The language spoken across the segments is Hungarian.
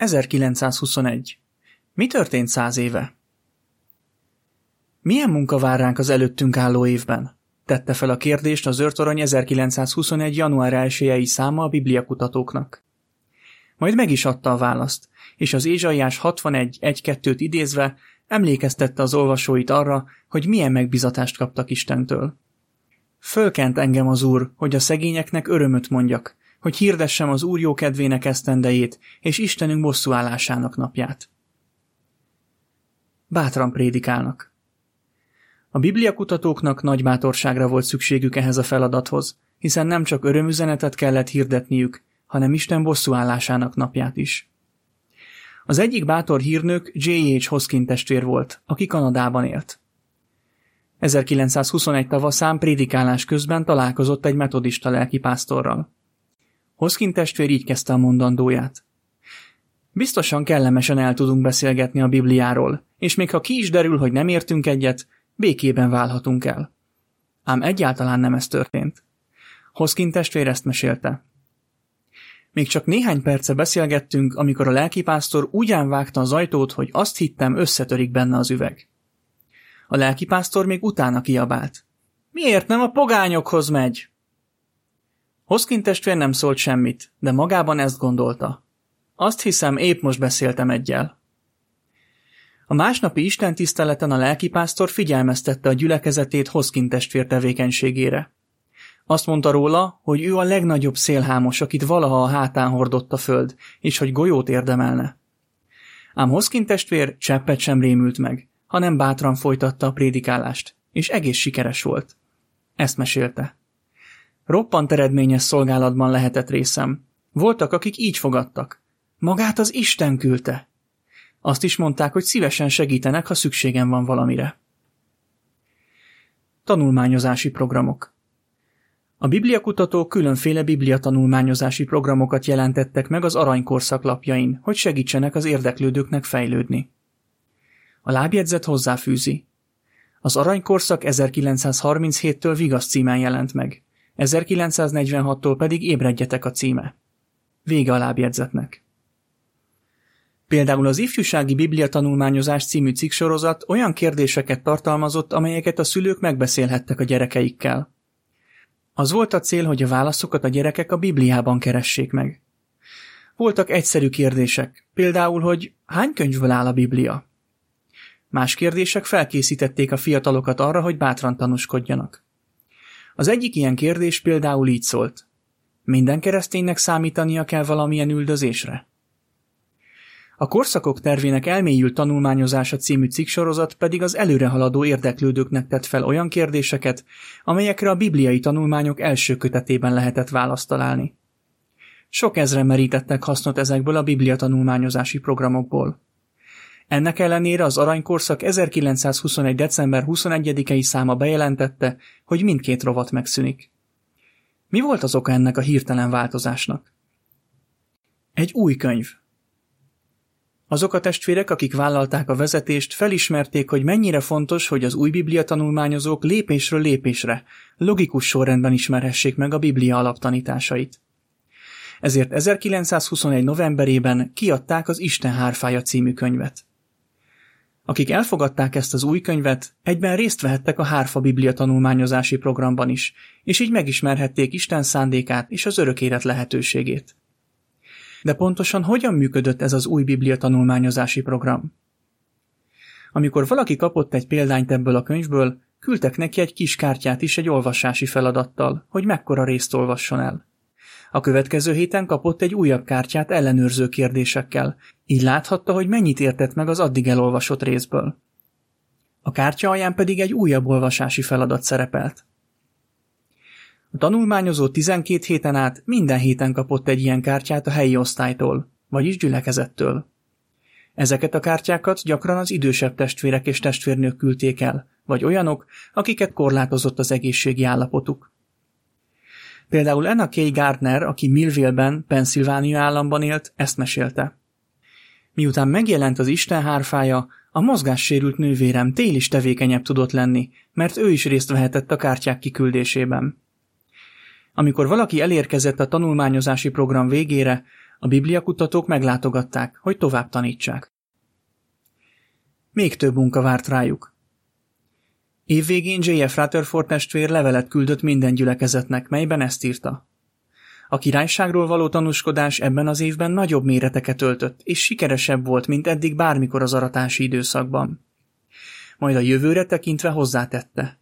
1921. Mi történt száz éve? Milyen munka vár ránk az előttünk álló évben? Tette fel a kérdést az őrtorony 1921. január 1 száma a bibliakutatóknak. Majd meg is adta a választ, és az Ézsaiás 61.1.2-t idézve emlékeztette az olvasóit arra, hogy milyen megbizatást kaptak Istentől. Fölkent engem az Úr, hogy a szegényeknek örömöt mondjak, hogy hirdessem az Úr jókedvének esztendejét és Istenünk bosszúállásának napját. Bátran prédikálnak. A bibliakutatóknak nagy bátorságra volt szükségük ehhez a feladathoz, hiszen nem csak örömüzenetet kellett hirdetniük, hanem Isten bosszúállásának napját is. Az egyik bátor hírnök J.H. Hoskin testvér volt, aki Kanadában élt. 1921 tavaszán prédikálás közben találkozott egy metodista lelkipásztorral. Hoskin testvér így kezdte a mondandóját. Biztosan kellemesen el tudunk beszélgetni a Bibliáról, és még ha ki is derül, hogy nem értünk egyet, békében válhatunk el. Ám egyáltalán nem ez történt. Hoskin testvér ezt mesélte. Még csak néhány perce beszélgettünk, amikor a lelkipásztor ugyan vágta az ajtót, hogy azt hittem, összetörik benne az üveg. A lelkipásztor még utána kiabált. Miért nem a pogányokhoz megy? Hoszkin testvér nem szólt semmit, de magában ezt gondolta. Azt hiszem, épp most beszéltem egyel. A másnapi istentiszteleten a lelkipásztor figyelmeztette a gyülekezetét Hoszkin testvér tevékenységére. Azt mondta róla, hogy ő a legnagyobb szélhámos, akit valaha a hátán hordott a föld, és hogy golyót érdemelne. Ám Hoszkin testvér cseppet sem rémült meg, hanem bátran folytatta a prédikálást, és egész sikeres volt. Ezt mesélte. Roppant eredményes szolgálatban lehetett részem. Voltak, akik így fogadtak. Magát az Isten küldte. Azt is mondták, hogy szívesen segítenek, ha szükségem van valamire. Tanulmányozási programok A bibliakutatók különféle bibliatanulmányozási programokat jelentettek meg az aranykorszak lapjain, hogy segítsenek az érdeklődőknek fejlődni. A lábjegyzet hozzáfűzi. Az aranykorszak 1937-től Vigasz címen jelent meg. 1946-tól pedig Ébredjetek a címe. Vége a lábjegyzetnek. Például az Ifjúsági Biblia tanulmányozás című cikksorozat olyan kérdéseket tartalmazott, amelyeket a szülők megbeszélhettek a gyerekeikkel. Az volt a cél, hogy a válaszokat a gyerekek a Bibliában keressék meg. Voltak egyszerű kérdések, például, hogy hány könyvből áll a Biblia? Más kérdések felkészítették a fiatalokat arra, hogy bátran tanúskodjanak. Az egyik ilyen kérdés például így szólt. Minden kereszténynek számítania kell valamilyen üldözésre? A korszakok tervének elmélyült tanulmányozása című cikksorozat pedig az előrehaladó érdeklődőknek tett fel olyan kérdéseket, amelyekre a bibliai tanulmányok első kötetében lehetett választ találni. Sok ezre merítettek hasznot ezekből a biblia tanulmányozási programokból. Ennek ellenére az aranykorszak 1921. december 21-i száma bejelentette, hogy mindkét rovat megszűnik. Mi volt az oka ennek a hirtelen változásnak? Egy új könyv. Azok a testvérek, akik vállalták a vezetést, felismerték, hogy mennyire fontos, hogy az új biblia tanulmányozók lépésről lépésre, logikus sorrendben ismerhessék meg a biblia alaptanításait. Ezért 1921. novemberében kiadták az Isten hárfája című könyvet. Akik elfogadták ezt az új könyvet, egyben részt vehettek a Hárfa Biblia tanulmányozási programban is, és így megismerhették Isten szándékát és az örök élet lehetőségét. De pontosan hogyan működött ez az új Biblia tanulmányozási program? Amikor valaki kapott egy példányt ebből a könyvből, küldtek neki egy kis kártyát is egy olvasási feladattal, hogy mekkora részt olvasson el. A következő héten kapott egy újabb kártyát ellenőrző kérdésekkel, így láthatta, hogy mennyit értett meg az addig elolvasott részből. A kártya alján pedig egy újabb olvasási feladat szerepelt. A tanulmányozó 12 héten át minden héten kapott egy ilyen kártyát a helyi osztálytól, vagyis gyülekezettől. Ezeket a kártyákat gyakran az idősebb testvérek és testvérnők küldték el, vagy olyanok, akiket korlátozott az egészségi állapotuk. Például Anna Kay Gardner, aki Millville-ben, Pennsylvania államban élt, ezt mesélte. Miután megjelent az Isten hárfája, a mozgássérült nővérem tél is tevékenyebb tudott lenni, mert ő is részt vehetett a kártyák kiküldésében. Amikor valaki elérkezett a tanulmányozási program végére, A bibliakutatók meglátogatták, hogy tovább tanítsák. Még több munka várt rájuk. Évvégén J.F. Rutherford testvér levelet küldött minden gyülekezetnek, melyben ezt írta. A királyságról való tanúskodás ebben az évben nagyobb méreteket öltött, és sikeresebb volt, mint eddig bármikor az aratási időszakban. Majd a jövőre tekintve hozzátette.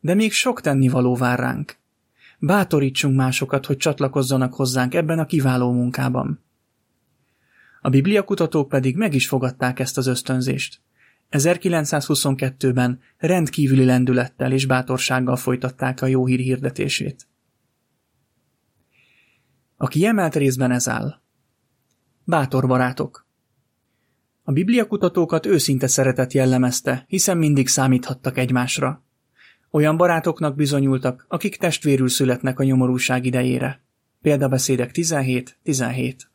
De még sok tennivaló vár ránk. Bátorítsunk másokat, hogy csatlakozzanak hozzánk ebben a kiváló munkában. A bibliakutatók pedig meg is fogadták ezt az ösztönzést. 1922-ben rendkívüli lendülettel és bátorsággal folytatták a jó hír hirdetését. A kiemelt részben ez áll. Bátor barátok. A bibliakutatókat őszinte szeretet jellemezte, hiszen mindig számíthattak egymásra. Olyan bizonyultak, akik testvérül születnek a nyomorúság idejére. Példabeszédek 17-17.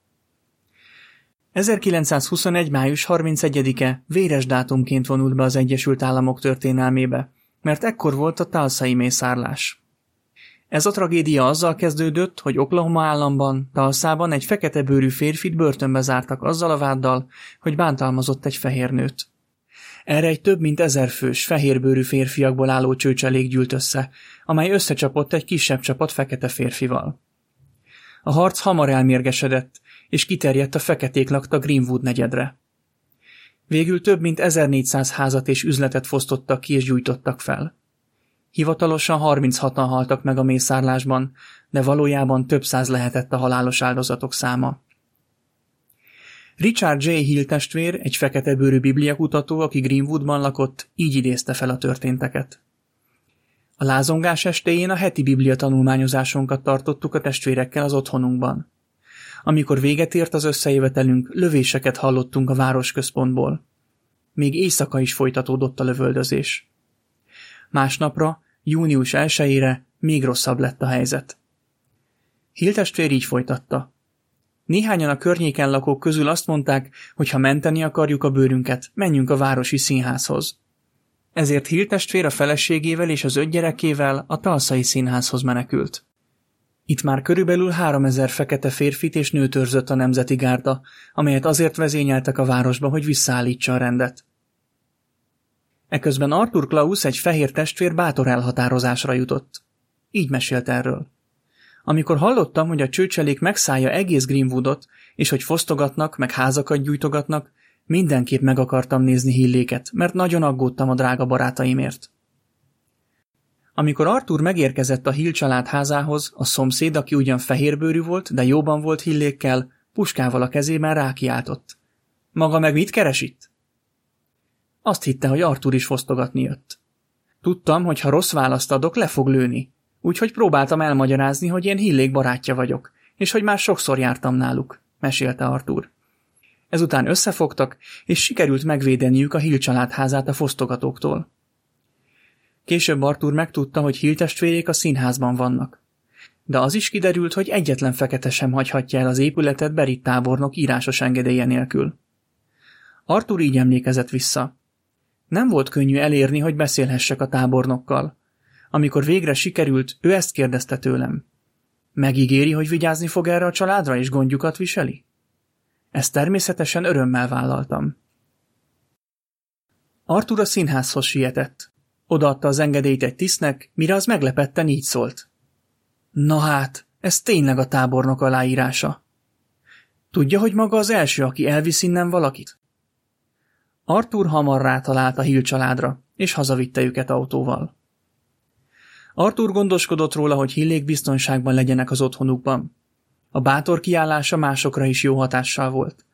1921. május 31-e véres dátumként vonult be az Egyesült Államok történelmébe, mert ekkor volt a talszai mészárlás. Ez a tragédia azzal kezdődött, hogy Oklahoma államban, Talszában egy fekete bőrű férfit börtönbe zártak azzal a váddal, hogy bántalmazott egy fehér nőt. Erre egy több mint ezer fős, fehérbőrű férfiakból álló csőcselék gyűlt össze, amely összecsapott egy kisebb csapat fekete férfival. A harc hamar elmérgesedett, és kiterjedt a feketék lakta Greenwood negyedre. Végül több mint 1400 házat és üzletet fosztottak ki és gyújtottak fel. Hivatalosan 36-an haltak meg a mészárlásban, de valójában több száz lehetett a halálos áldozatok száma. Richard J. Hill testvér, egy fekete bőrű bibliakutató, aki Greenwoodban lakott, így idézte fel a történteket. A lázongás estéjén a heti biblia tanulmányozásunkat tartottuk a testvérekkel az otthonunkban. Amikor véget ért az összejövetelünk, lövéseket hallottunk a városközpontból. Még éjszaka is folytatódott a lövöldözés. Másnapra, június 1 még rosszabb lett a helyzet. Hill testvér így folytatta. Néhányan a környéken lakók közül azt mondták, hogy ha menteni akarjuk a bőrünket, menjünk a városi színházhoz. Ezért Hill testvér a feleségével és az öt gyerekével a Talszai színházhoz menekült. Itt már körülbelül három ezer fekete férfit és nőt őrzött a nemzeti gárda, amelyet azért vezényeltek a városba, hogy visszaállítsa a rendet. Eközben Arthur Klaus egy fehér testvér bátor elhatározásra jutott. Így mesélt erről. Amikor hallottam, hogy a csőcselék megszállja egész Greenwoodot, és hogy fosztogatnak, meg házakat gyújtogatnak, mindenképp meg akartam nézni Hilléket, mert nagyon aggódtam a drága barátaimért. Amikor Arthur megérkezett a Hill család házához, a szomszéd, aki ugyan fehérbőrű volt, de jóban volt Hillékkel, puskával a kezében rákiáltott. Maga meg mit keres itt? Azt hitte, hogy Arthur is fosztogatni jött. Tudtam, hogy ha rossz választ adok, le fog lőni, úgyhogy próbáltam elmagyarázni, hogy én Hillék barátja vagyok, és hogy már sokszor jártam náluk, mesélte Arthur. Ezután összefogtak, és sikerült megvédeniük a Hill családházát a fosztogatóktól. Később Arthur megtudta, hogy Hill testvérék a színházban vannak. De az is kiderült, hogy egyetlen fekete sem hagyhatja el az épületet Berit tábornok írásos engedélye nélkül. Arthur így emlékezett vissza. Nem volt könnyű elérni, hogy beszélhessek a tábornokkal. Amikor végre sikerült, ő ezt kérdezte tőlem. Megígéri, hogy vigyázni fog erre a családra és gondjukat viseli? Ezt természetesen örömmel vállaltam. Artur a színházhoz sietett. Odaadta az engedélyt egy tisztnek, mire az meglepetten így szólt. Na hát, ez tényleg a tábornok aláírása. Tudja, hogy maga az első, aki elvisz innen valakit? Arthur hamar rátalált a Hill családra, és hazavitte őket autóval. Arthur gondoskodott róla, hogy Hillék biztonságban legyenek az otthonukban. A bátor kiállása másokra is jó hatással volt.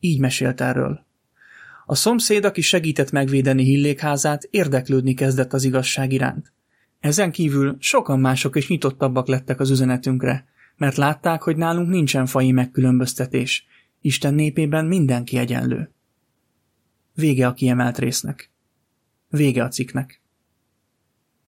Így mesélt erről. A szomszéd, aki segített megvédeni Hillékházát, érdeklődni kezdett az igazság iránt. Ezen kívül sokan mások is nyitottabbak lettek az üzenetünkre, mert látták, hogy nálunk nincsen fai megkülönböztetés. Isten népében mindenki egyenlő. Vége a kiemelt résznek. Vége a cikknek.